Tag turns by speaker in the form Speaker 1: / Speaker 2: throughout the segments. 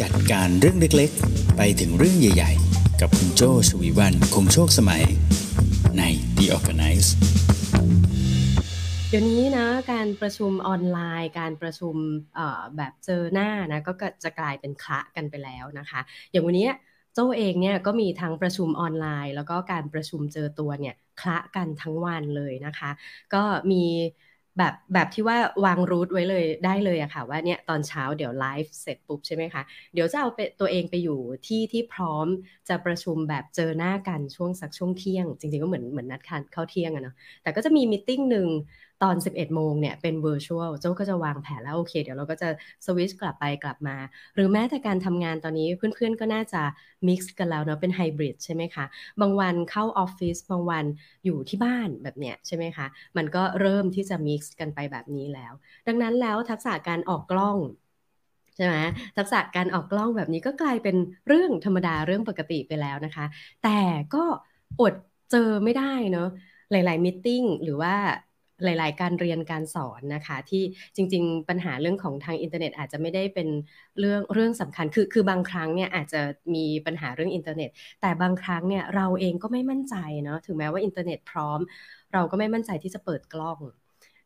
Speaker 1: จัดการเรื่องเล็กๆ ไปถึงเรื่องใหญ่ ๆ กับคุณโจชวีวันคงโชคสมัย ใน The Organize
Speaker 2: เดี๋ยวนี้นะการประชุมออนไลน์ การประชุมแบบเจอหน้านะก็จะกลายเป็นคละกันไปแล้วนะคะ อย่างวันนี้โจ้เองเนี่ยก็มีทั้งประชุมออนไลน์ แล้วก็การประชุมเจอตัวเนี่ยคละกันทั้งวันเลยนะคะ ก็มี แบบแบบที่ว่าวางรูทไว้เลยได้เลยอะค่ะว่าเนี่ยตอนเช้าเดี๋ยวไลฟ์เสร็จปุ๊บใช่ไหมคะเดี๋ยวจะเอาตัวเองไปอยู่ที่ที่พร้อมจะประชุมแบบเจอหน้ากันช่วงสักช่วงเที่ยง จริงๆก็เหมือนเหมือนนัดคันเข้าเที่ยงอะเนาะแต่ก็จะมีมิ팅หนึ่ง ตอน 11 โมงเนี่ยเป็น virtual โจ้ก็จะวางแผนแล้วโอเค เดี๋ยวเราก็จะสวิชกลับไปกลับมา หรือแม้แต่การทำงานตอนนี้เพื่อนๆก็น่าจะ mix กันแล้วเนาะเป็นไฮบริดใช่ไหมคะ บางวันเข้าออฟฟิศบางวันอยู่ที่บ้านแบบเนี้ยใช่ไหมคะ มันก็เริ่มที่จะ mix กันไปแบบนี้แล้ว ดังนั้นแล้วทักษะการออกกล้องใช่ไหมทักษะการออกกล้องแบบนี้ก็กลายเป็นเรื่องธรรมดาเรื่องปกติไปแล้วนะคะ แต่ก็อดเจอไม่ได้เนาะหลายๆมิ팅หรือว่า หลาย ๆ การเรียนการสอนนะคะ ที่จริง ๆ ปัญหาเรื่องของทางอินเทอร์เน็ต อาจจะไม่ได้เป็นเรื่องเรื่องสำคัญคือคือบางครั้งเนี่ยอาจจะมีปัญหาเรื่องอินเทอร์เน็ต แต่บางครั้งเนี่ยเราเองก็ไม่มั่นใจเนาะถึงแม้ว่าอินเทอร์เน็ตพร้อม เราก็ไม่มั่นใจที่จะเปิดกล้อง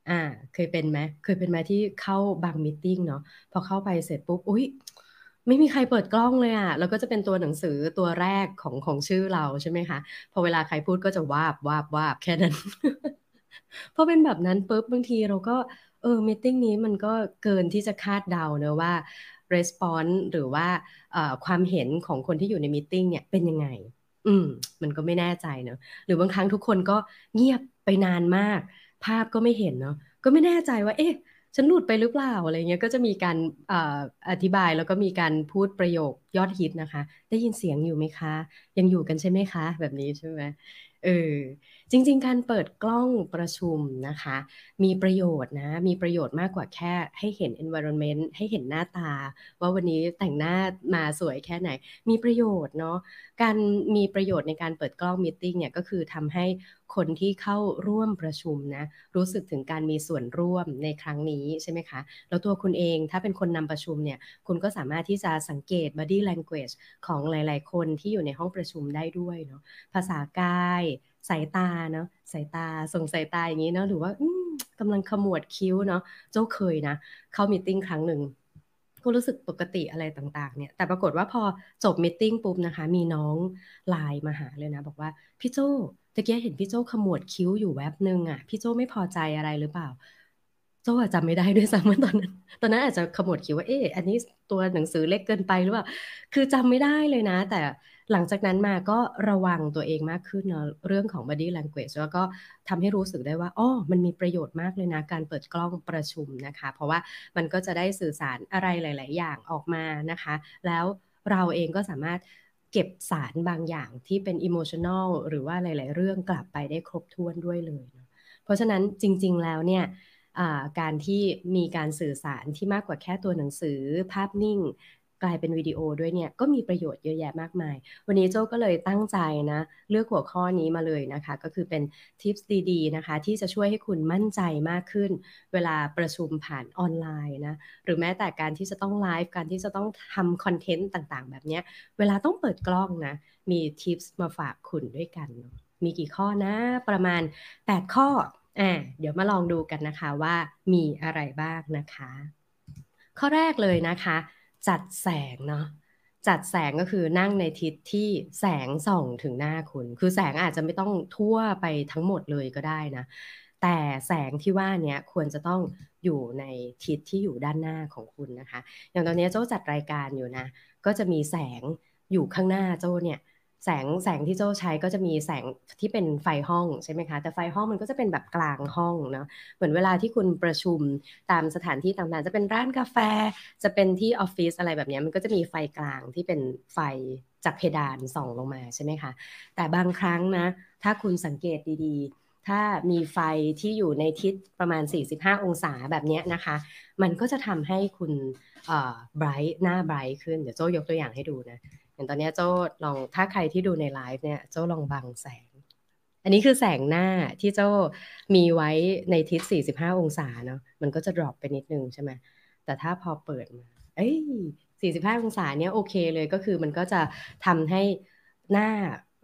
Speaker 2: อ่าเคยเป็นไหมเคยเป็นไหมที่เข้าบาง meeting เนาะพอเข้าไปเสร็จปุ๊บอุ้ยไม่มีใครเปิดกล้องเลยอ่ะแล้วก็จะเป็นตัวหนังสือตัวแรกของของชื่อเราใช่ไหมคะ พอเวลาใครพูดก็จะวาบวาบวาบแค่นั้น พอเป็นแบบนั้นปุ๊บบางทีเราก็เออ meeting นี้มันก็เกินที่จะคาดเดาเนอะว่า response หรือว่าความเห็นของคนที่อยู่ในมิ팅เนี่ยเป็นยังไง อืม มันก็ไม่แน่ใจเนอะหรือบางครั้งทุกคนก็เงียบไปนานมาก ภาพก็ไม่เห็นเนาะก็ไม่แน่ใจว่า เอ๊ะฉันหลุดไปหรือเปล่าอะไรเงี้ยก็จะมีการออธิบายแล้วก็มีการพูดประโยคยอดฮิตนะคะ ได้ยินเสียงอยู่ไหมคะ ยังอยู่กันใช่ไหมคะ แบบนี้ใช่ไหมเออจริง ๆ การเปิดกล้องประชุมนะคะ มีประโยชน์นะ มีประโยชน์มากกว่าแค่ให้เห็น environment ให้เห็นหน้าตา ว่าวันนี้แต่งหน้ามาสวยแค่ไหน มีประโยชน์เนาะการมีประโยชน์ในการเปิดกล้องมีติ้งเนี่ยก็คือทำให้คนที่เข้าร่วมประชุมนะรู้สึกถึงการมีส่วนร่วมในครั้งนี้ใช่ไหมคะแล้วตัวคุณเองถ้าเป็นคนนำประชุมเนี่ยคุณก็สามารถที่จะสังเกต body language ของหลาย ๆ คนที่อยู่ในห้องประชุมได้ด้วยเนาะภาษากาย สายตาเนาะสายตาส่งสายตาอย่างนี้เนาะหรือว่ากำลังขมวดคิ้วเนาะเจ้าเคยนะ เข้ามิ팅ครั้งหนึ่งก็รู้สึกปกติอะไรต่างๆ เนี่ย แต่ปรากฏว่าพอจบมิ팅ปุ๊บนะคะ มีน้องไลน์มาหาเลยนะ บอกว่าพี่โจตะเกียเห็นพี่โจขมวดคิ้วอยู่แวบหนึ่งอะพี่โจไม่พอใจอะไรหรือเปล่าโจอาจจำไม่ได้ด้วยซ้ำเมื่อตอนนั้น ตอนนั้นอาจจะขมวดคิ้วว่า เอ๊ะ อันนี้ตัวหนังสือเล็กเกินไปหรือเปล่า คือจำไม่ได้เลยนะ แต่ หลังจากนั้นมาก็ระวังตัวเองมากขึ้นเนาะเรื่องของ body language แล้วก็ทำให้รู้สึกได้ว่าอ๋อมันมีประโยชน์มากเลยนะ การเปิดกล้องประชุมนะคะ เพราะว่ามันก็จะได้สื่อสารอะไรหลาย ๆ อย่างออกมานะคะ แล้วเราเองก็สามารถเก็บสารบางอย่างที่เป็น emotional หรือว่าหลาย ๆ เรื่องกลับไปได้ครบถ้วนด้วยเลยเพราะฉะนั้นจริง ๆ แล้วเนี่ยการที่มีการสื่อสารที่มากกว่าแค่ตัวหนังสือภาพนิ่ง กลายเป็นวิดีโอด้วยเนี่ยก็มีประโยชน์เยอะแยะมากมาย วันนี้โจ้ก็เลยตั้งใจนะ เลือกหัวข้อนี้มาเลยนะคะ ก็คือเป็นทิปส์ดีๆนะคะ ที่จะช่วยให้คุณมั่นใจมากขึ้น เวลาประชุมผ่านออนไลน์นะ หรือแม้แต่การที่จะต้องไลฟ์การที่จะต้องทำคอนเทนต์ต่างๆ แบบนี้เวลาต้องเปิดกล้องนะ มีทิปส์มาฝากคุณด้วยกัน มีกี่ข้อนะ ประมาณ 8 ข้ออ่าเดี๋ยวมาลองดูกันนะคะว่ามีอะไรบ้างนะคะ ข้อแรกเลยนะคะ จัดแสงเนาะจัดแสงก็คือนั่งในทิศที่แสงส่องถึงหน้าคุณ คือแสงอาจจะไม่ต้องทั่วไปทั้งหมดเลยก็ได้นะ แต่แสงที่ว่านี้ควรจะต้องอยู่ในทิศที่อยู่ด้านหน้าของคุณนะคะ อย่างตอนนี้โจ้จัดรายการอยู่นะ ก็จะมีแสงอยู่ข้างหน้าโจ้เนี่ย แสงแสงที่โจ้ใช้ก็จะมีแสงที่เป็นไฟห้องใช่ไหมคะ แต่ไฟห้องมันก็จะเป็นแบบกลางห้องเนาะเหมือนเวลาที่คุณประชุมตามสถานที่ต่างๆ จะเป็นร้านกาแฟ จะเป็นที่ออฟฟิศอะไรแบบนี้มันก็จะมีไฟกลางที่เป็นไฟจากเพดานส่องลงมาใช่ไหมคะ แต่บางครั้งนะ ถ้าคุณสังเกตดีๆ ถ้ามีไฟที่อยู่ในทิศประมาณ 45 องศาแบบนี้นะคะ มันก็จะทำให้คุณbright หน้า bright ขึ้น เดี๋ยวโจ้ยกตัวอย่างให้ดูนะ อย่างตอนนี้โจ้ลองถ้าใครที่ดูในไลฟ์เนี่ยโจ้ลองบังแสง อันนี้คือแสงหน้าที่โจ้มีไว้ในทิศ 45 องศาเนาะมันก็จะ drop ไปนิดนึงใช่ไหมแต่ถ้าพอเปิดมา เอ้ย 45 องศาเนี่ยโอเคเลยก็คือมันก็จะทำให้หน้า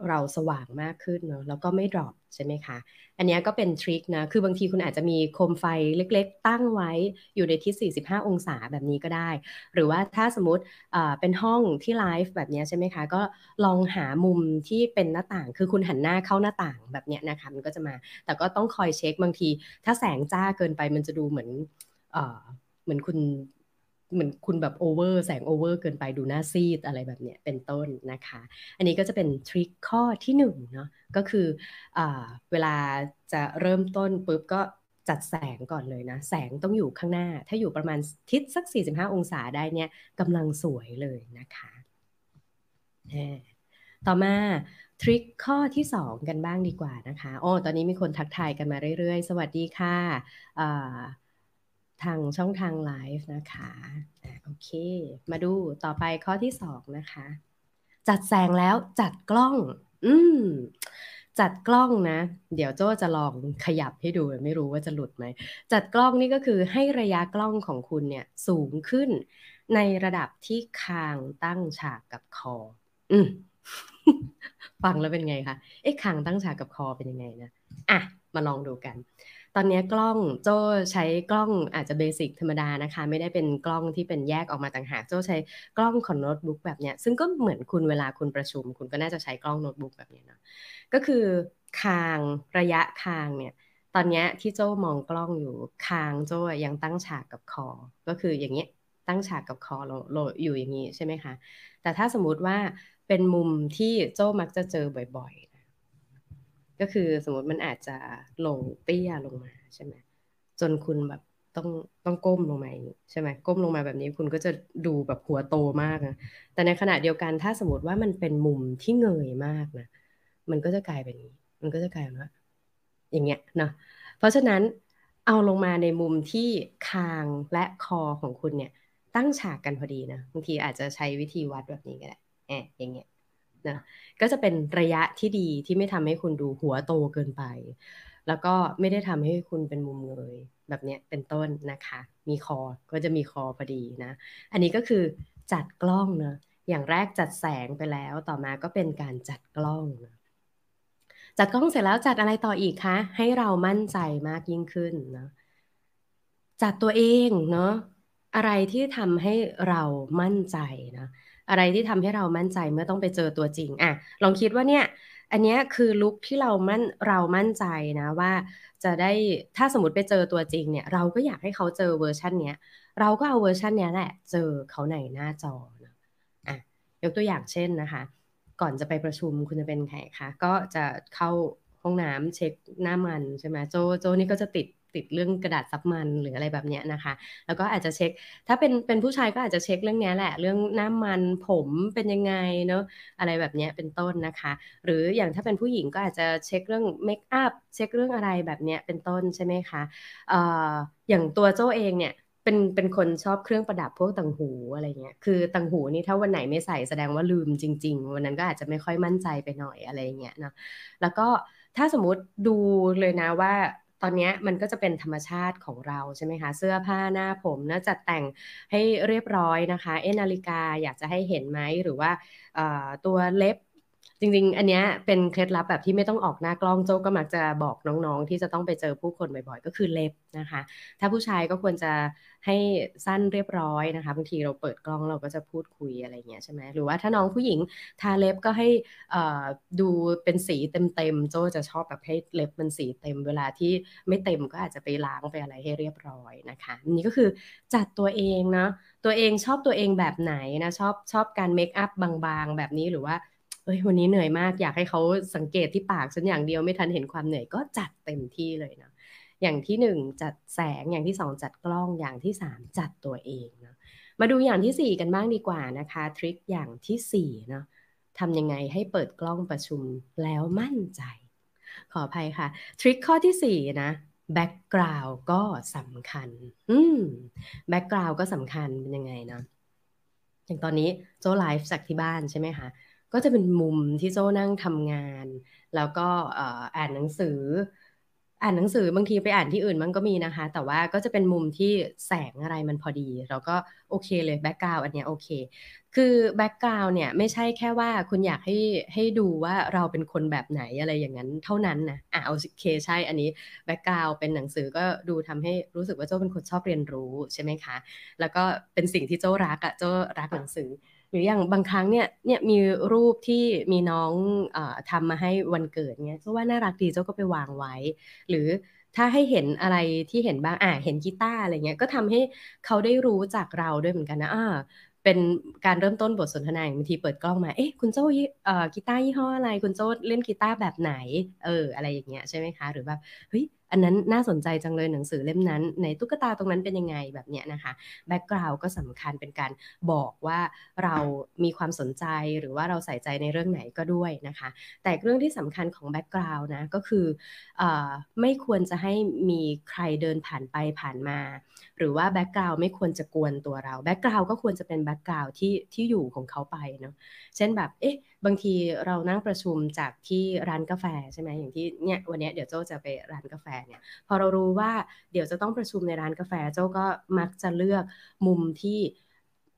Speaker 2: เราสว่างมากขึ้นเนาะแล้วก็ไม่ drop ใช่ไหมคะ อันนี้ก็เป็น trick นะ คือบางทีคุณอาจจะมีโคมไฟเล็กๆ ตั้งไว้อยู่ในทิศ 45 องศาแบบนี้ก็ได้ หรือว่าถ้าสมมติเป็นห้องที่ไลฟ์แบบนี้ใช่ไหมคะ ก็ลองหามุมที่เป็นหน้าต่าง คือคุณหันหน้าเข้าหน้าต่างแบบนี้นะคะ มันก็จะมา แต่ก็ต้องคอยเช็คบางที ถ้าแสงจ้าเกินไปมันจะดูเหมือนเหมือนคุณ เหมือนคุณแบบโอเวอร์แสงโอเวอร์เกินไปดูหน้าซีดอะไรแบบเนี้ยเป็นต้นนะคะ อันนี้ก็จะเป็น trick ข้อที่หนึ่งเนาะก็คืออเวลาจะเริ่มต้นปุ๊บก็จัดแสงก่อนเลยนะ แสงต้องอยู่ข้างหน้า ถ้าอยู่ประมาณทิศสัก 45 องศาได้เนี่ยกำลังสวยเลยนะคะต่อมาทริคข้อที่ 2 กันบ้างดีกว่านะคะ โอ้ ตอนนี้มีคนทักทายกันมาเรื่อยๆ สวัสดีค่ะ ทางช่องทางไลฟ์นะคะโอเค มาดูต่อไปข้อที่สองนะคะ จัดแสงแล้วจัดกล้อง อืมจัดกล้องนะ เดี๋ยวโจ้จะลองขยับให้ดูไม่รู้ว่าจะหลุดไหม จัดกล้องนี่ก็คือให้ระยะกล้องของคุณเนี่ยสูงขึ้น ในระดับที่คางตั้งฉากกับคอ อืมฟังแล้วเป็นไงคะเอ๊ะคางตั้งฉากกับคอเป็นยังไงนะอะมาลองดูกัน ตอนนี้กล้องโจ้ใช้กล้องอาจจะเบสิกธรรมดานะคะ ไม่ได้เป็นกล้องที่เป็นแยกออกมาต่างหากโจ้ใช้กล้องของโน้ตบุ๊กแบบเนี้ยซึ่งก็เหมือนคุณเวลาคุณประชุม คุณก็น่าจะใช้กล้องโน้ตบุ๊กแบบนี้เนาะก็คือคางระยะคางเนี่ยตอนนี้ที่โจ้มองกล้องอยู่คางโจ้ยังตั้งฉากกับคอ ก็คืออย่างเงี้ยตั้งฉากกับคอโลโลอยู่อย่างนี้ใช่ไหมคะ แต่ถ้าสมมุติว่าเป็นมุมที่โจ้มักจะเจอบ่อย ก็คือสมมติมันอาจจะลงเตี้ยลงมาใช่ไหมจนคุณแบบต้องต้องก้มลงมาใช่ไหมก้มลงมาแบบนี้คุณก็จะดูแบบหัวโตมากนะแต่ในขณะเดียวกันถ้าสมมติว่ามันเป็นมุมที่เงยมากนะมันก็จะกลายเป็นมันก็จะกลายเป็นว่าอย่างเงี้ยเนาะเพราะฉะนั้นเอาลงมาในมุมที่คางและคอของคุณเนี่ย ตั้งฉากกันพอดีนะบางทีอาจจะใช้วิธีวัดแบบนี้ก็ได้แอบอย่างเงี้ย นะก็จะเป็นระยะที่ดีที่ไม่ทำให้คุณดูหัวโตเกินไป แล้วก็ไม่ได้ทำให้คุณเป็นมุมเงยแบบนี้เป็นต้นนะคะ มีคอก็จะมีคอพอดีนะ อันนี้ก็คือจัดกล้องเนะอย่างแรกจัดแสงไปแล้ว ต่อมาก็เป็นการจัดกล้องนะจัดกล้องเสร็จแล้วจัดอะไรต่ออีกคะ ให้เรามั่นใจมากยิ่งขึ้นนะจัดตัวเองเนาะอะไรที่ทำให้เรามั่นใจนะ อะไรที่ทำให้เรามั่นใจเมื่อต้องไปเจอตัวจริงอะลองคิดว่าเนี่ยอันนี้คือลุคที่เรามั่นเรามั่นใจนะว่าจะได้ถ้าสมมติไปเจอตัวจริงเนี่ย เราก็อยากให้เขาเจอเวอร์ชันเนี้ยเราก็เอาเวอร์ชันเนี้ยแหละ เจอเขาในหน้าจอนะอะยกตัวอย่างเช่นนะคะ ก่อนจะไปประชุมคุณจะเป็นใครคะก็จะเข้าห้องน้ำเช็คหน้ามันใช่ไหมโจ้โจ้นี่ก็จะติด ติดเรื่องกระดาษซับมันหรืออะไรแบบเนี้ยนะคะ แล้วก็อาจจะเช็ค ถ้าเป็นเป็นผู้ชายก็อาจจะเช็คเรื่องนี้แหละ เรื่องน้ำมันผมเป็นยังไงเนาะอะไรแบบเนี้ยเป็นต้นนะคะ หรืออย่างถ้าเป็นผู้หญิงก็อาจจะเช็คเรื่องเมคอัพเช็คเรื่องอะไรแบบเนี้ยเป็นต้นใช่ไหมคะเอ่ออย่างตัวโจเองเนี่ยเป็นเป็นคนชอบเครื่องประดับพวกต่างหูอะไรเงี้ย คือต่างหูนี่ถ้าวันไหนไม่ใส่แสดงว่าลืมจริง ๆ วันนั้นก็อาจจะไม่ค่อยมั่นใจไปหน่อยอะไรเงี้ยเนาะ แล้วก็ถ้าสมมติดูเลยนะว่า ตอนนี้มันก็จะเป็นธรรมชาติของเราใช่ไหมคะ เสื้อผ้าหน้าผมนะจัดแต่งให้เรียบร้อยนะคะ เอนาฬิกาอยากจะให้เห็นไหมหรือว่าตัวเล็บ จริงๆ อันนี้เป็นเคล็ดลับแบบที่ไม่ต้องออกหน้ากล้องโจก็มักจะบอกน้องๆ ที่จะต้องไปเจอผู้คนบ่อยๆ ก็คือเล็บนะคะ ถ้าผู้ชายก็ควรจะให้สั้นเรียบร้อยนะคะบางทีเราเปิดกล้องเราก็จะพูดคุยอะไรเงี้ยใช่ไหมหรือว่าถ้าน้องผู้หญิงทาเล็บก็ให้ดูเป็นสีเต็มๆโจจะชอบแบบให้เล็บมันสีเต็ม เวลาที่ไม่เต็มก็อาจจะไปล้างไปอะไรให้เรียบร้อยนะคะนี่ก็คือจัดตัวเองเนาะตัวเองชอบตัวเองแบบไหนนะชอบชอบการเมคอัพบางๆ แบบนี้หรือว่า เอ้ยวันนี้เหนื่อยมากอยากให้เขาสังเกตที่ปากฉันอย่างเดียวไม่ทันเห็นความเหนื่อยก็จัดเต็มที่เลยนะอย่างที่หนึ่งจัดแสงอย่างที่สองจัดกล้องอย่างที่สามจัดตัวเองนะมาดูอย่างที่สี่กันบ้างดีกว่านะคะทริคอย่างที่สี่เนาะทำยังไงให้เปิดกล้องประชุมแล้วมั่นใจ ขออภัยค่ะ trick ข้อที่สี่นะ background ก็สำคัญ อืม background ก็สำคัญเป็นยังไงเนาะอย่างตอนนี้โจ้ไลฟ์จากที่บ้านใช่ไหมคะ ก็จะเป็นมุมที่โจ้นั่งทำงาน แล้วก็อ่านหนังสือ อ่านหนังสือบางทีไปอ่านที่อื่นมันก็มีนะคะ แต่ว่าก็จะเป็นมุมที่แสงอะไรมันพอดีเราก็โอเคเลย background อันเนี้ยโอเค คือ background เนี่ยไม่ใช่แค่ว่าคุณอยากให้ให้ดูว่าเราเป็นคนแบบไหนอะไรอย่างนั้นเท่านั้นนะอ่าโอเคใช่อันนี้ background เป็นหนังสือก็ดูทำให้รู้สึกว่าโจ้เป็นคนชอบเรียนรู้ใช่ไหมคะ แล้วก็เป็นสิ่งที่โจ้รักอะโจ้รักหนังสือ หรืออย่างบางครั้งเนี่ยเนี่ยมีรูปที่มีน้องอทำมาให้วันเกิดเนี่ยเจ้าว่าน่ารักดีเจ้าก็ไปวางไว้ หรือถ้าให้เห็นอะไรที่เห็นบ้างอ่าเห็นกีตาร์อะไรเงี้ยก็ทำให้เขาได้รู้จากเราด้วยเหมือนกันนะอ่าเป็นการเริ่มต้นบทสนทนาบางทีเปิดกล้องมา เอ๊ะ คุณโจ้เอ่อกีตาร์ยี่ห้ออะไร คุณโจ้เล่นกีตาร์แบบไหน เออ อะไรอย่างเงี้ยใช่ไหมคะ หรือแบบ เฮ้ย อันนั้นน่าสนใจจังเลยหนังสือเล่มนั้นในตุ๊กตาตรงนั้นเป็นยังไงแบบเนี้ยนะคะ background ก็สำคัญเป็นการบอกว่าเรามีความสนใจหรือว่าเราใส่ใจในเรื่องไหนก็ด้วยนะคะ แต่เรื่องที่สำคัญของ background นะก็คืออไม่ควรจะให้มีใครเดินผ่านไปผ่านมา หรือว่า background ไม่ควรจะกวนตัวเรา background ก็ควรจะเป็น background ที่ที่อยู่ของเขาไปเนาะเช่นแบบเอ๊ะ บางทีเรานั่งประชุมจากที่ร้านกาแฟใช่ไหมอย่างที่เนี่ยวันนี้เดี๋ยวโจ้จะไปร้านกาแฟเนี่ยพอเรารู้ว่าเดี๋ยวจะต้องประชุมในร้านกาแฟโจ้ก็มักจะเลือกมุมที่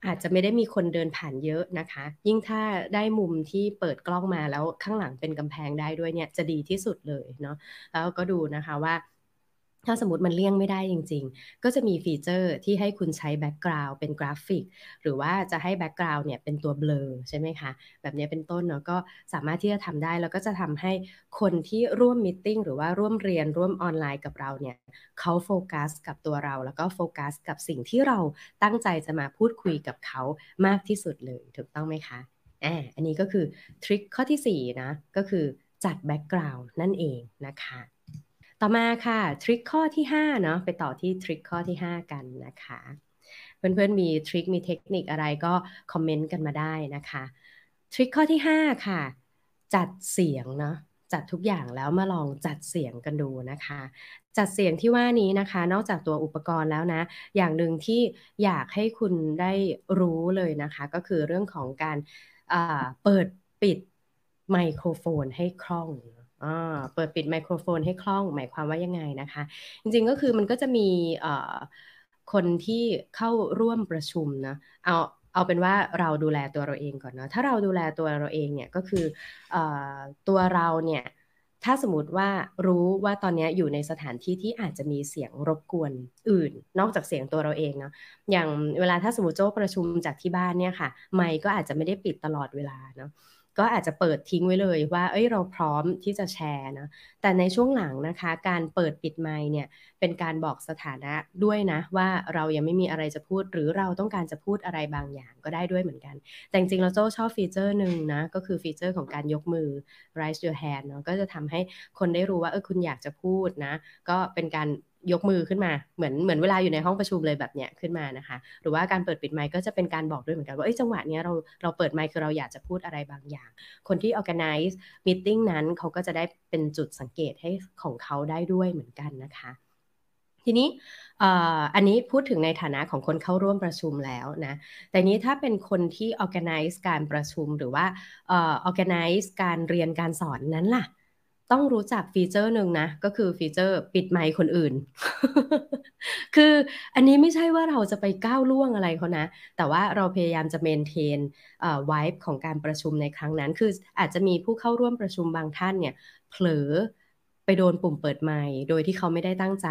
Speaker 2: อาจจะไม่ได้มีคนเดินผ่านเยอะนะคะ ยิ่งถ้าได้มุมที่เปิดกล้องมาแล้วข้างหลังเป็นกำแพงได้ด้วยเนี่ยจะดีที่สุดเลยเนาะแล้วก็ดูนะคะว่า ถ้าสมมติมันเลี่ยงไม่ได้จริง ๆ ก็จะมีฟีเจอร์ที่ให้คุณใช้ background เป็นกราฟิก หรือว่าจะให้ background เนี่ยเป็นตัวเบลอใช่ไหมคะ แบบนี้เป็นต้นเนาะก็สามารถที่จะทำได้ แล้วก็จะทำให้คนที่ร่วม meeting หรือว่าร่วมเรียนร่วมออนไลน์กับเราเนี่ยเขาโฟกัสกับตัวเรา แล้วก็โฟกัสกับสิ่งที่เราตั้งใจจะมาพูดคุยกับเขามากที่สุดเลยถูกต้องไหมคะอ่าอันนี้ก็คือทริคข้อที่4นะก็คือจัดแบ็กกราวน์นั่นเองนะคะ ต่อมาค่ะทริคข้อที่5เนาะไปต่อที่ทริคข้อที่ 5 กันนะคะ เพื่อนๆมีทริคมีเทคนิคอะไรก็คอมเมนต์กันมาได้นะคะทริคข้อที่ 5 ค่ะ จัดเสียงเนาะจัดทุกอย่างแล้วมาลองจัดเสียงกันดูนะคะ จัดเสียงที่ว่านี้นะคะ นอกจากตัวอุปกรณ์แล้วนะ อย่างหนึ่งที่อยากให้คุณได้รู้เลยนะคะ ก็คือเรื่องของการเปิดปิดไมโครโฟนให้คล่อง เปิดปิดไมโครโฟนให้คล่อง หมายความว่ายังไงนะคะ จริงๆก็คือมันก็จะมีคนที่เข้าร่วมประชุมนะเอาเอาเป็นว่าเราดูแลตัวเราเองก่อนเนาะถ้าเราดูแลตัวเราเองเนี่ยก็คืออตัวเราเนี่ยถ้าสมมติว่ารู้ว่าตอนนี้อยู่ในสถานที่ที่อาจจะมีเสียงรบกวนอื่น นอกจากเสียงตัวเราเองเนาะอย่างเวลาถ้าสมมติโจ้ประชุมจากที่บ้านเนี่ยค่ะ ไมค์ก็อาจจะไม่ได้ปิดตลอดเวลาเนาะ ก็อาจจะเปิดทิ้งไว้เลยว่า เอ้ยเราพร้อมที่จะแชร์นะ แต่ในช่วงหลังนะคะ การเปิดปิดไมค์เนี่ยเป็นการบอกสถานะด้วยนะ ว่าเรายังไม่มีอะไรจะพูด หรือเราต้องการจะพูดอะไรบางอย่างก็ได้ด้วยเหมือนกัน แต่จริงๆเราโจ้ชอบฟีเจอร์หนึ่งนะ ก็คือฟีเจอร์ของการยกมือ raise your hand เนาะก็จะทำให้คนได้รู้ว่าเออคุณอยากจะพูดนะ ก็เป็นการ ยกมือขึ้นมาเหมือนเหมือนเวลาอยู่ในห้องประชุมเลยแบบเนี้ยขึ้นมานะคะ หรือว่าการเปิดปิดไมค์ก็จะเป็นการบอกด้วยเหมือนกันว่าเอ้ยจังหวะเนี้ยเราเราเปิดไมค์คือเราอยากจะพูดอะไรบางอย่าง คนที่ organize meeting นั้นเขาก็จะได้เป็นจุดสังเกตให้ของเขาได้ด้วยเหมือนกันนะคะทีนี้อันนี้พูดถึงในฐานะของคนเข้าร่วมประชุมแล้วนะ แต่นี้ถ้าเป็นคนที่ organize การประชุมหรือว่า organize การเรียนการสอนนั้นล่ะ ต้องรู้จักฟีเจอร์หนึ่งนะ ก็คือฟีเจอร์ปิดไมค์คนอื่น คืออันนี้ไม่ใช่ว่าเราจะไปก้าวล่วงอะไรเขานะ แต่ว่าเราพยายามจะ maintain vibe ของการประชุมในครั้งนั้น คืออาจจะมีผู้เข้าร่วมประชุมบางท่านเนี่ยเผลอ ไปโดนปุ่มเปิดไมค์โดยที่เขาไม่ได้ตั้งใจ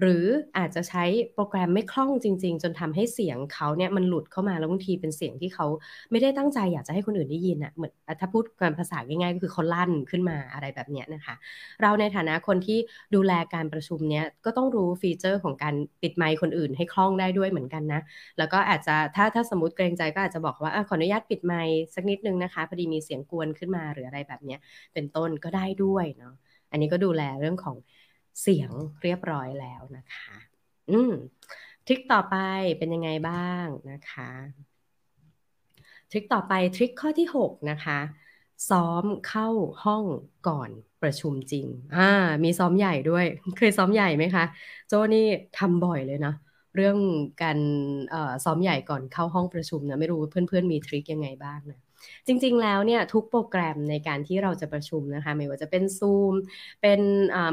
Speaker 2: หรืออาจจะใช้โปรแกรมไม่คล่องจริง ๆ จนทำให้เสียงเขาเนี่ยมันหลุดเข้ามาแล้วบางทีเป็นเสียงที่เขาไม่ได้ตั้งใจอยากจะให้คนอื่นได้ยินอะ่ะเหมือนถ้าพูดกันภาษาง่ายๆ ก็คือเขาลั่นขึ้นมาอะไรแบบเนี้ยนะคะ เราในฐานะคนที่ดูแลการประชุมเนี้ยก็ต้องรู้ฟีเจอร์ของการปิดไมค์คนอื่นให้คล่องได้ด้วยเหมือนกันนะ แล้วก็อาจจะถ้าถ้าสมมติเกรงใจก็อาจจะบอกว่าอขออนุญาตปิดไมค์สักนิดนึงนะคะพอดีมีเสียงกวนขึ้นมาหรืออะไรแบบเนี้ยเป็นต้นก็ได้ด้วยเนาะ อันนี้ก็ดูแลเรื่องของเสียงเรียบร้อยแล้วนะคะ อืมทริคต่อไปเป็นยังไงบ้างนะคะ ทริคต่อไปทริคข้อที่ 6 นะคะ ซ้อมเข้าห้องก่อนประชุมจริง อ่า มีซ้อมใหญ่ด้วย เคยซ้อมใหญ่ไหมคะ โจนี่ทำบ่อยเลยนะเรื่องการซ้อมใหญ่ก่อนเข้าห้องประชุมนะไม่รู้เพื่อนๆมีทริคยังไงบ้างนะ จริง ๆ แล้วเนี่ยทุกโปรแกรมในการที่เราจะประชุมนะคะ ไม่ว่าจะเป็น Zoom เป็น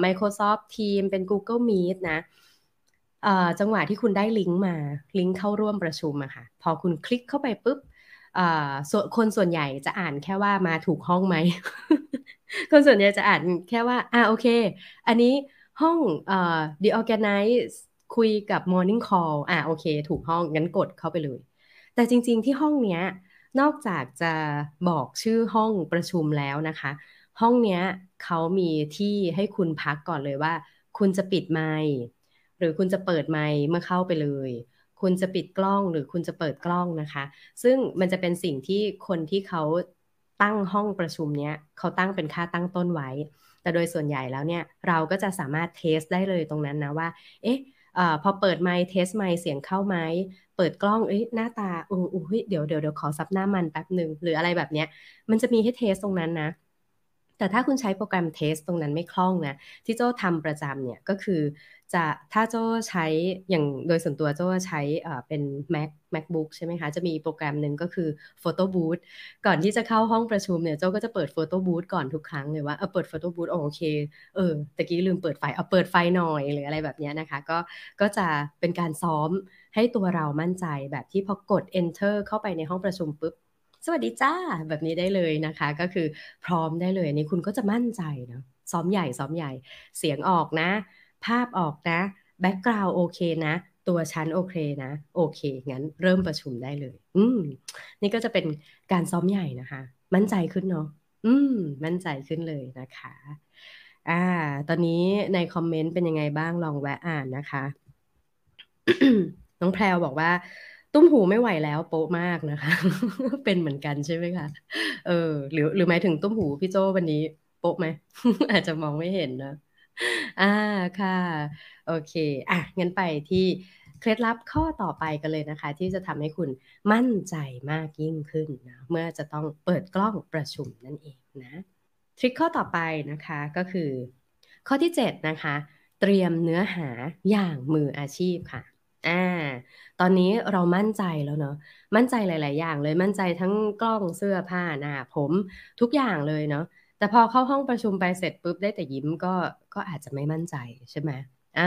Speaker 2: Microsoft Teams เป็น Google Meet นะจังหวะที่คุณได้ลิงก์มา ลิงก์เข้าร่วมประชุมอะค่ะ พอคุณคลิกเข้าไปปุ๊บคนส่วนใหญ่จะอ่านแค่ว่ามาถูกห้องไหม คนส่วนใหญ่จะอ่านแค่ว่า อ่าโอเค อันนี้ห้องเอ่อ The Organize คุยกับ Morning Call อ่าโอเค ถูกห้องงั้นกดเข้าไปเลย แต่จริง ๆ ที่ห้องเนี้ย นอกจากจะบอกชื่อห้องประชุมแล้วนะคะ ห้องเนี้ยเขามีที่ให้คุณพักก่อนเลยว่า คุณจะปิดไมค์หรือคุณจะเปิดไมค์เมื่อเข้าไปเลย คุณจะปิดกล้องหรือคุณจะเปิดกล้องนะคะ ซึ่งมันจะเป็นสิ่งที่คนที่เขาตั้งห้องประชุมเนี้ยเขาตั้งเป็นค่าตั้งต้นไว้ แต่โดยส่วนใหญ่แล้วเนี่ยเราก็จะสามารถเทสได้เลยตรงนั้นนะว่า เอ๊ะ อพอเปิดไมค์เทสไมค์เสียงเข้าไหมเปิดกล้องเอ้ยหน้าตาอืออุ้ยเดี๋ยวเดี๋ยวเดี๋ยวขอซับหน้ามันแป๊บหนึ่งหรืออะไรแบบเนี้ย มันจะมีให้เทสตรงนั้นนะ แต่ถ้าคุณใช้โปรแกรมเทสตรงนั้นไม่คล่องนะ ที่โจ้ทำประจำเนี่ยก็คือจะถ้าโจ้ใช้อย่างโดยส่วนตัวโจ้ใช้เป็น Mac MacBook ใช่ไหมคะ จะมีโปรแกรมหนึ่งก็คือ Photo Booth ก่อนที่จะเข้าห้องประชุมเนี่ยโจ้ก็จะเปิด Photo Booth ก่อนทุกครั้งเลยว่าเออเปิด Photo Booth โอเคเออตะกี้ลืมเปิดไฟเอาเปิดไฟหน่อยหรืออะไรแบบนี้นะคะ ก็ก็จะเป็นการซ้อมให้ตัวเรามั่นใจแบบที่พอกด enter เข้าไปในห้องประชุมปุ๊บ สวัสดีจ้าแบบนี้ได้เลยนะคะ ก็คือพร้อมได้เลยนี่คุณก็จะมั่นใจนะซ้อมใหญ่ซ้อมใหญ่ เสียงออกนะ ภาพออกนะแบ็กกราวโอเคนะตัวชั้นโอเคนะ โอเค งั้นเริ่มประชุมได้เลย อืม นี่ก็จะเป็นการซ้อมใหญ่นะคะ มั่นใจขึ้นเนาะอืม มั่นใจขึ้นเลยนะคะอ่าตอนนี้ในคอมเมนต์เป็นยังไงบ้างลองแวะอ่านนะคะ น้องแพรวบอกว่า ตุ้มหูไม่ไหวแล้วโป๊ะมากนะคะ เป็นเหมือนกันใช่ไหมคะ เออ หรือหรือหมายถึงตุ้มหูพี่โจวันนี้โป๊ะไหม อาจจะมองไม่เห็นนะอ่าค่ะ โอเค อะงั้นไปที่เคล็ดลับข้อต่อไปกันเลยนะคะ ที่จะทำให้คุณมั่นใจมากยิ่งขึ้นนะเมื่อจะต้องเปิดกล้องประชุมนั่นเองนะทริคข้อต่อไปนะคะก็คือ ข้อที่ 7 นะคะ เตรียมเนื้อหาอย่างมืออาชีพค่ะ อ่า ตอนนี้เรามั่นใจแล้วเนาะ มั่นใจหลาย ๆ อย่างเลย มั่นใจทั้งกล้อง เสื้อผ้า หน้า ผมทุกอย่างเลยเนาะ แต่พอเข้าห้องประชุมไปเสร็จปุ๊บได้แต่ยิ้มก็ ก็อาจจะไม่มั่นใจใช่ไหมอ่า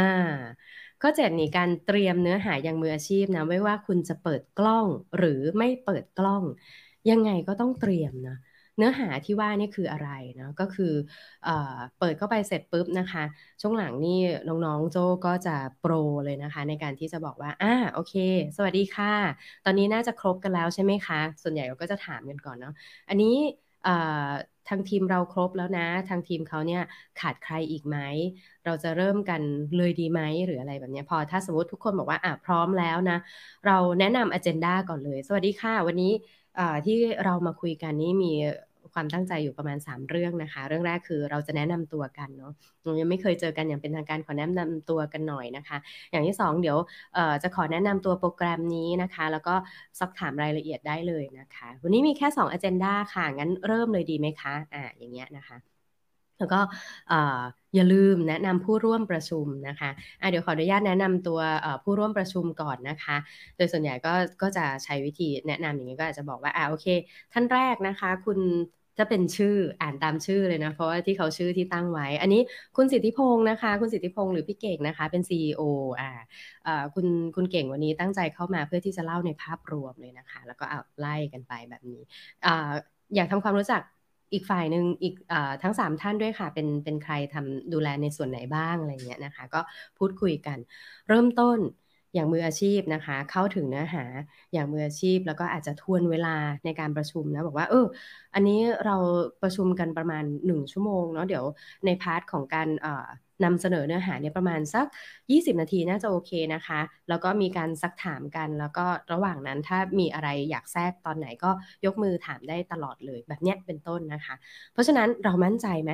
Speaker 2: ข้อเจ็ดนี่การเตรียมเนื้อหาอย่างมืออาชีพนะ ไม่ว่าคุณจะเปิดกล้องหรือไม่เปิดกล้อง ยังไงก็ต้องเตรียมนะ เนื้อหาที่ว่านี่คืออะไรเนาะก็คือเอเปิดเข้าไปเสร็จปุ๊บนะคะ ช่วงหลังนี่น้องๆโจก็จะโปรเลยนะคะ ในการที่จะบอกว่าอ่าโอเค สวัสดีค่ะ ตอนนี้น่าจะครบกันแล้วใช่ไหมคะ ส่วนใหญ่เราก็จะถามกันก่อนเนาะอันนี้ทางทีมเราครบแล้วนะ ทางทีมเขาเนี่ยขาดใครอีกไหม เราจะเริ่มกันเลยดีไหมหรืออะไรแบบนี้พอถ้าสมมติทุกคนบอกว่าอะพร้อมแล้วนะ เราแนะนำอ g e n d a ก่อนเลย สวัสดีค่ะ วันนี้ ที่เรามาคุยกันนี้มีความตั้งใจอยู่ประมาณ 3 เรื่องนะคะ เรื่องแรกคือเราจะแนะนำตัวกันเนาะยังไม่เคยเจอกันอย่างเป็นทางการขอแนะนำตัวกันหน่อยนะคะ อย่างที่ 2 เดี๋ยวจะขอแนะนำตัวโปรแกรมนี้นะคะ แล้วก็สอบถามรายละเอียดได้เลยนะคะ วันนี้มีแค่ 2 agenda ค่ะ งั้นเริ่มเลยดีไหมคะอ่าอย่างเงี้ยนะคะ แล้วก็ อย่าลืมแนะนำผู้ร่วมประชุมนะคะะเดี๋ยวขออนุญาตแนะนำตัวผู้ร่วมประชุมก่อนนะคะ โดยส่วนใหญ่ก็ก็จะใช้วิธีแนะนำอย่างนี้ก็อาจจะบอกว่าอ่าโอเค ท่านแรกนะคะ คุณจะเป็นชื่ออ่านตามชื่อเลยนะ เพราะว่าที่เขาชื่อที่ตั้งไว้ อันนี้คุณสิทธิพงศ์นะคะ คุณสิทธิพงศ์หรือพี่เก่งนะคะ เป็น CEO อ่าอ่าคุณคุณเก่งวันนี้ตั้งใจเข้ามาเพื่อที่จะเล่าในภาพรวมเลยนะคะ แล้วก็เอาไล่กันไปแบบนี้อ่าอยากทำความรู้จัก อีกฝ่ายหนึ่งอีกอทั้ง 3 ท่านด้วยค่ะ เป็นเป็นใครทำดูแลในส่วนไหนบ้างอะไรเงี้ยนะคะ ก็พูดคุยกัน เริ่มต้นอย่างมืออาชีพนะคะ เข้าถึงเนื้อหาอย่างมืออาชีพ แล้วก็อาจจะทวนเวลาในการประชุมนะบอกว่าเอออันนี้เราประชุมกันประมาณ 1 ชั่วโมงเนาะเดี๋ยวใน part ของการ นำเสนอเนื้อหาเนี่ยประมาณสัก 20 นาทีน่าจะโอเคนะคะ แล้วก็มีการซักถามกัน แล้วก็ระหว่างนั้นถ้ามีอะไรอยากแทรกตอนไหนก็ยกมือถามได้ตลอดเลยแบบเนี้ยเป็นต้นนะคะ เพราะฉะนั้นเรามั่นใจไหม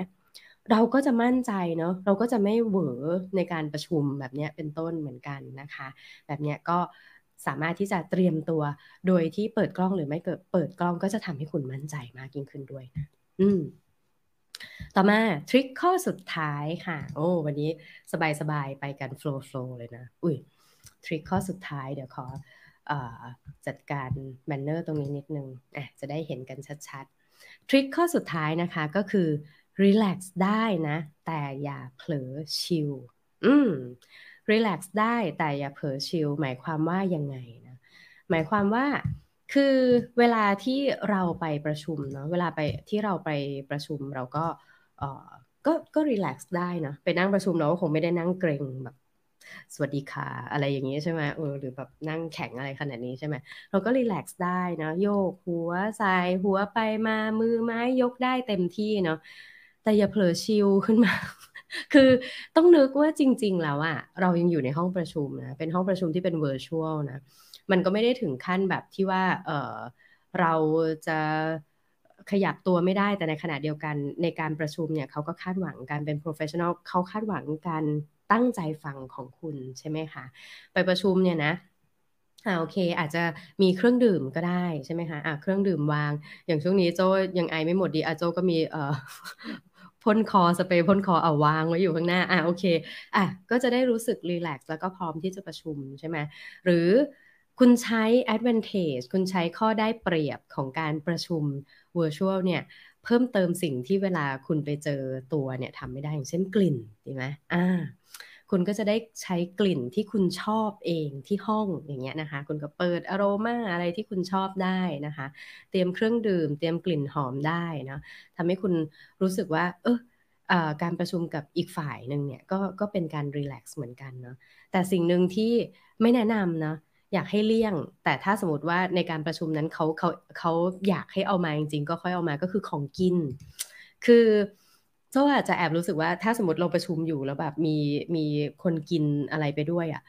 Speaker 2: เราก็จะมั่นใจเนาะเราก็จะไม่เหวอในการประชุมแบบนี้เป็นต้นเหมือนกันนะคะ แบบนี้ก็สามารถที่จะเตรียมตัวโดยที่เปิดกล้องหรือไม่เกิดเปิดกล้องก็จะทำให้คุณมั่นใจมากยิ่งขึ้นด้วยนะอืม ต่อมาทริคข้อสุดท้ายค่ะ โอ้วันนี้สบายๆไปกันโฟล์โฟล์เลยนะ อุ้ยทริคข้อสุดท้ายเดี๋ยวขออจัดการแบนเนอร์ตรงนี้นิดนึงอะจะได้เห็นกันชัดๆ ทริคข้อสุดท้ายนะคะก็คือรีแลกซ์ได้นะ แต่อย่าเผลอชิลอืมรีแลกซ์ได้แต่อย่าเผลอชิลหมายความว่ายังไงนะ หมายความว่าคือเวลาที่เราไปประชุมเนาะเวลาไปที่เราไปประชุมเราก็ ก็ก็รีแลกซ์ได้นะไปนั่งประชุมเราก็คงไม่ได้นั่งเกรงแบบสวัสดีค่ะ อะไรอย่างนี้ใช่ไหมเออหรือแบบนั่งแข็งอะไรขนาดนี้ใช่ไหมเราก็รีแลกซ์ได้นะโยกหัวใส่หัวไปมามือไม้ยกได้เต็มที่เนาะแต่อย่าเผลอชิลขึ้นมา คือต้องนึกว่าจริง ๆ แล้วอะเรายังอยู่ในห้องประชุมนะเป็นห้องประชุมที่เป็นเวอร์ชวลนะมันก็ไม่ได้ถึงขั้นแบบที่ว่าเออเราจะ ขยับตัวไม่ได้แต่ในขณะเดียวกันในการประชุมเนี่ยเขาก็คาดหวังการเป็น professional เขาคาดหวังการตั้งใจฟังของคุณใช่ไหมคะ ไปประชุมเนี่ยนะอ่าโอเค อาจจะมีเครื่องดื่มก็ได้ใช่ไหมคะอ่าเครื่องดื่มวาง อย่างช่วงนี้โจยังไอไม่หมดดีอะโจก็มีเอ่อพ่นคอสเปรย์พ่นคอเอาวางไว้อยู่ข้างหน้าอะโอเคอะก็จะได้รู้สึกรีแลกซ์แล้วก็พร้อมที่จะประชุมใช่ไหมหรือคุณใช้ advantage คุณใช้ข้อได้เปรียบของการประชุม virtual เนี่ยเพิ่มเติมสิ่งที่เวลาคุณไปเจอตัวเนี่ยทำไม่ได้อย่างเช่นกลิ่นดีไหมอ่าคุณก็จะได้ใช้กลิ่นที่คุณชอบเองที่ห้องอย่างเงี้ยนะคะ คุณก็เปิดอโรมาอะไรที่คุณชอบได้นะคะ เตรียมเครื่องดื่ม เตรียมกลิ่นหอมได้นะทำให้คุณรู้สึกว่า เออการประชุมกับอีกฝ่ายหนึ่งเนี่ยก็ก็เป็นการรีแลกซ์เหมือนกันเนาะแต่สิ่งหนึ่งที่ไม่แนะนำนะ อยากให้เลี่ยง แต่ถ้าสมมติว่าในการประชุมนั้นเขาเขาเขาอยากให้เอามาจริงๆ ก็ค่อยเอามาก็คือของกิน คือโจ้อาจจะแอบรู้สึกว่าถ้าสมมติเราประชุมอยู่แล้วแบบมีมีคนกินอะไรไปด้วยอะ่ะ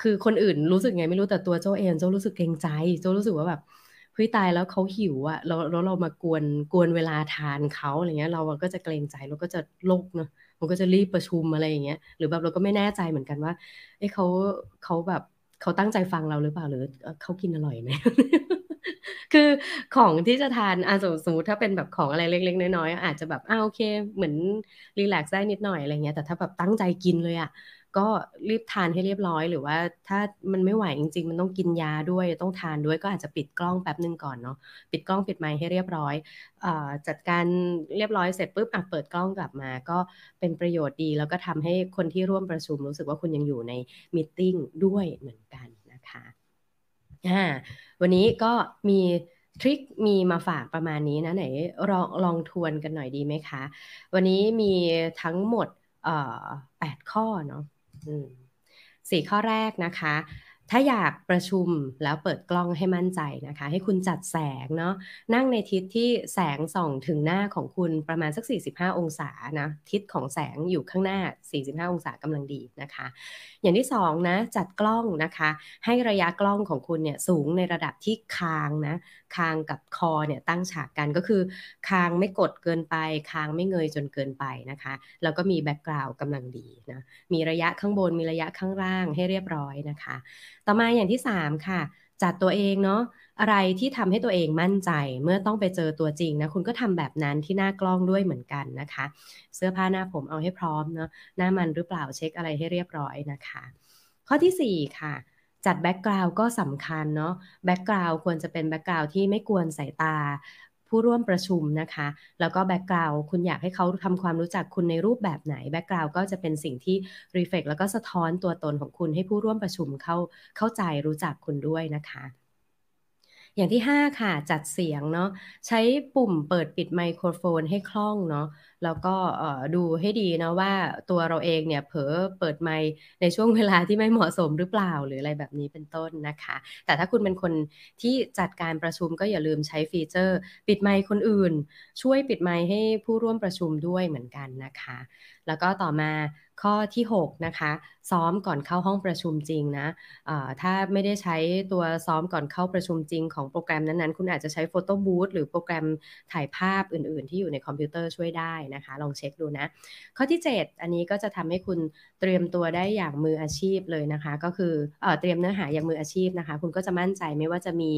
Speaker 2: คือคนอื่นรู้สึกไงไม่รู้แต่ตัวโจ้เองโจ้รู้สึกเกรงใจโจ้รู้สึกว่าแบบเฮ้ยตายแล้วเขาหิวอะ่ะแล้วแล้วเรามากวนกวนเวลาทานเขาอะไรเงี้ย เราก็จะเกรงใจเราก็จะโลกเนาะมันก็จะรีบประชุมอะไรอย่างเงี้ย หรือแบบเราก็ไม่แน่ใจเหมือนกันว่าเอ้เขาเขาแบบ เขาตั้งใจฟังเราหรือเปล่าหรือเขากินอร่อยไหมคือของที่จะทานอาสมมติถ้าเป็นแบบของอะไรเล็ก ๆ น้อยๆอาจจะแบบอ้าโอเค เหมือนรีแลกซ์ได้นิดหน่อยอะไรเงี้ยแต่ถ้าแบบตั้งใจกินเลยอะ ก็รีบทานให้เรียบร้อย หรือว่าถ้ามันไม่ไหวจริง ๆ มันต้องกินยาด้วยต้องทานด้วยก็อาจจะปิดกล้องแป๊บนึงก่อนเนาะปิดกล้องปิดไมค์ให้เรียบร้อยอจัดการเรียบร้อยเสร็จปุ๊บอะเปิดกล้องกลับมา ก็เป็นประโยชน์ดี แล้วก็ทำให้คนที่ร่วมประชุมรู้สึกว่าคุณยังอยู่ในมิ팅ด้วยเหมือนกันนะคะอ่าวันนี้ก็มีทริคมีมาฝากประมาณนี้นะไหนลองลองทวนกันหน่อยดีไหมคะ วันนี้มีทั้งหมดแปดข้อเนาะ สี่ข้อแรกนะคะ ถ้าอยากประชุมแล้วเปิดกล้องให้มั่นใจนะคะ ให้คุณจัดแสงเนาะนั่งในทิศที่แสงส่องถึงหน้าของคุณประมาณสัก 45 องศานะทิศของแสงอยู่ข้างหน้า 45 องศากำลังดีนะคะ อย่างที่2นะจัดกล้องนะคะ ให้ระยะกล้องของคุณเนี่ยสูงในระดับที่คางนะคางกับคอเนี่ยตั้งฉากกันก็คือ คางไม่กดเกินไป คางไม่เงยจนเกินไปนะคะ แล้วก็มีแบ็กกราวด์กำลังดีนะมีระยะข้างบนมีระยะข้างล่างให้เรียบร้อยนะคะ ต่อมาอย่างที่ 3 ค่ะจัดตัวเองเนาะอะไรที่ทำให้ตัวเองมั่นใจเมื่อต้องไปเจอตัวจริงนะคุณก็ทำแบบนั้นที่หน้ากล้องด้วยเหมือนกันนะคะ เสื้อผ้าหน้าผมเอาให้พร้อมเนาะหน้ามันหรือเปล่าเช็คอะไรให้เรียบร้อยนะคะ ข้อที่ 4 ค่ะ จัด background ก็สำคัญเนาะ background ควรจะเป็น background ที่ไม่กวนสายตาผู้ร่วมประชุมนะคะ แล้วก็ background คุณอยากให้เขาทำความรู้จักคุณในรูปแบบไหน background ก็จะเป็นสิ่งที่ reflect แล้วก็สะท้อนตัวตนของคุณให้ผู้ร่วมประชุมเข้าเข้าใจรู้จักคุณด้วยนะคะ อย่างที่ 5 ค่ะ จัดเสียงเนาะใช้ปุ่มเปิดปิดไมโครโฟนให้คล่องเนาะแล้วก็ดูให้ดีนะว่าตัวเราเองเนี่ยเผลอเปิดไมค์ในช่วงเวลาที่ไม่เหมาะสมหรือเปล่าหรืออะไรแบบนี้เป็นต้นนะคะ แต่ถ้าคุณเป็นคนที่จัดการประชุมก็อย่าลืมใช้ฟีเจอร์ ปิดไมค์คนอื่น ช่วยปิดไมค์ให้ผู้ร่วมประชุมด้วยเหมือนกันนะคะ แล้วก็ต่อมาข้อที่ 6 นะคะ ซ้อมก่อนเข้าห้องประชุมจริงนะถ้าไม่ได้ใช้ตัวซ้อมก่อนเข้าประชุมจริงของโปรแกรมนั้นๆ คุณอาจจะใช้ Photo Booth หรือโปรแกรมถ่ายภาพอื่นๆ ที่อยู่ในคอมพิวเตอร์ช่วยได้นะคะ ลองเช็คดูนะ ข้อที่ 7 อันนี้ก็จะทำให้คุณเตรียมตัวได้อย่างมืออาชีพเลยนะคะ ก็คือเอเตรียมเนื้อหาอย่างมืออาชีพนะคะ คุณก็จะมั่นใจไม่ว่าจะมี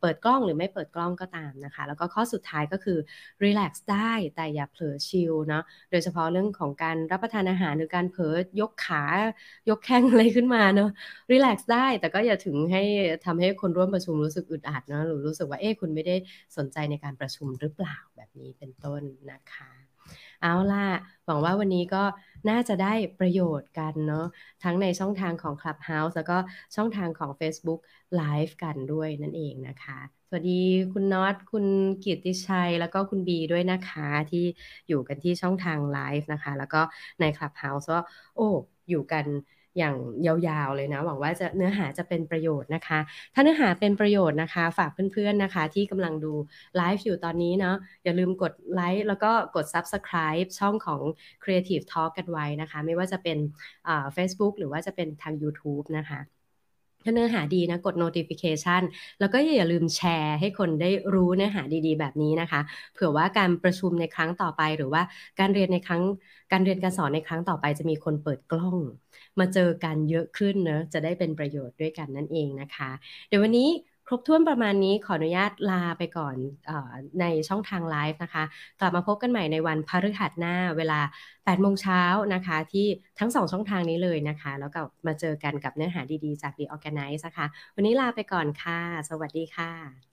Speaker 2: เปิดกล้องหรือไม่เปิดกล้องก็ตามนะคะ แล้วก็ข้อสุดท้ายก็คือ relax ได้แต่อย่าเผลอชิลเนาะโดยเฉพาะเรื่องของการรับประทานอาหารหรือการเผลอยกขายกแข้งอะไรขึ้นมาเนาะรีแลกซ์ได้แต่ก็อย่าถึงให้ทำให้คนร่วมประชุมรู้สึกอึดอัดเนาะหรือรู้สึกว่าเอ๊ะคุณไม่ได้สนใจในการประชุมหรือเปล่าแบบนี้เป็นต้นนะคะ เอาล่ะ หวังว่าวันนี้ก็น่าจะได้ประโยชน์กันเนาะทั้งในช่องทางของ Clubhouse แล้วก็ช่องทางของ Facebook Live กันด้วยนั่นเองนะคะ สวัสดีคุณน็อตคุณกิติชัย แล้วก็คุณบีด้วยนะคะที่อยู่กันที่ช่องทางไลฟ์นะคะ แล้วก็ใน Clubhouse ก็โอ้อยู่กัน อย่างยาวๆเลยนะ หวังว่าจะเนื้อหาจะเป็นประโยชน์นะคะ ถ้าเนื้อหาเป็นประโยชน์นะคะ ฝากเพื่อนๆนะคะ ที่กำลังดูไลฟ์อยู่ตอนนี้เนาะอย่าลืมกดไลค์แล้วก็กด Subscribe ช่องของ Creative Talk กันไว้นะคะ ไม่ว่าจะเป็น Facebook หรือว่าจะเป็นทาง YouTube นะคะ ถ้าเนื้อหาดีนะกด notification แล้วก็อย่าลืมแชร์ให้คนได้รู้เนื้อหาดีๆ แบบนี้นะคะ เผื่อว่าการประชุมในครั้งต่อไปหรือว่าการเรียนในครั้งการเรียนการสอนในครั้งต่อไปจะมีคนเปิดกล้อง มาเจอกันเยอะขึ้นเนะจะได้เป็นประโยชน์ด้วยกันนั่นเองนะคะ เดี๋ยววันนี้ รบถ้วนประมาณนี้ขออนุญาตลาไปก่อนอในช่องทางไลฟ์นะคะ กลับมาพบกันใหม่ในวันพฤหัสหน้าเวลา8โมงเช้านะคะ ที่ทั้งสองช่องทางนี้เลยนะคะ แล้วก็มาเจอกันกับเนื้อหาดีๆ จาก The Organize นะคะ วันนี้ลาไปก่อนค่ะ สวัสดีค่ะ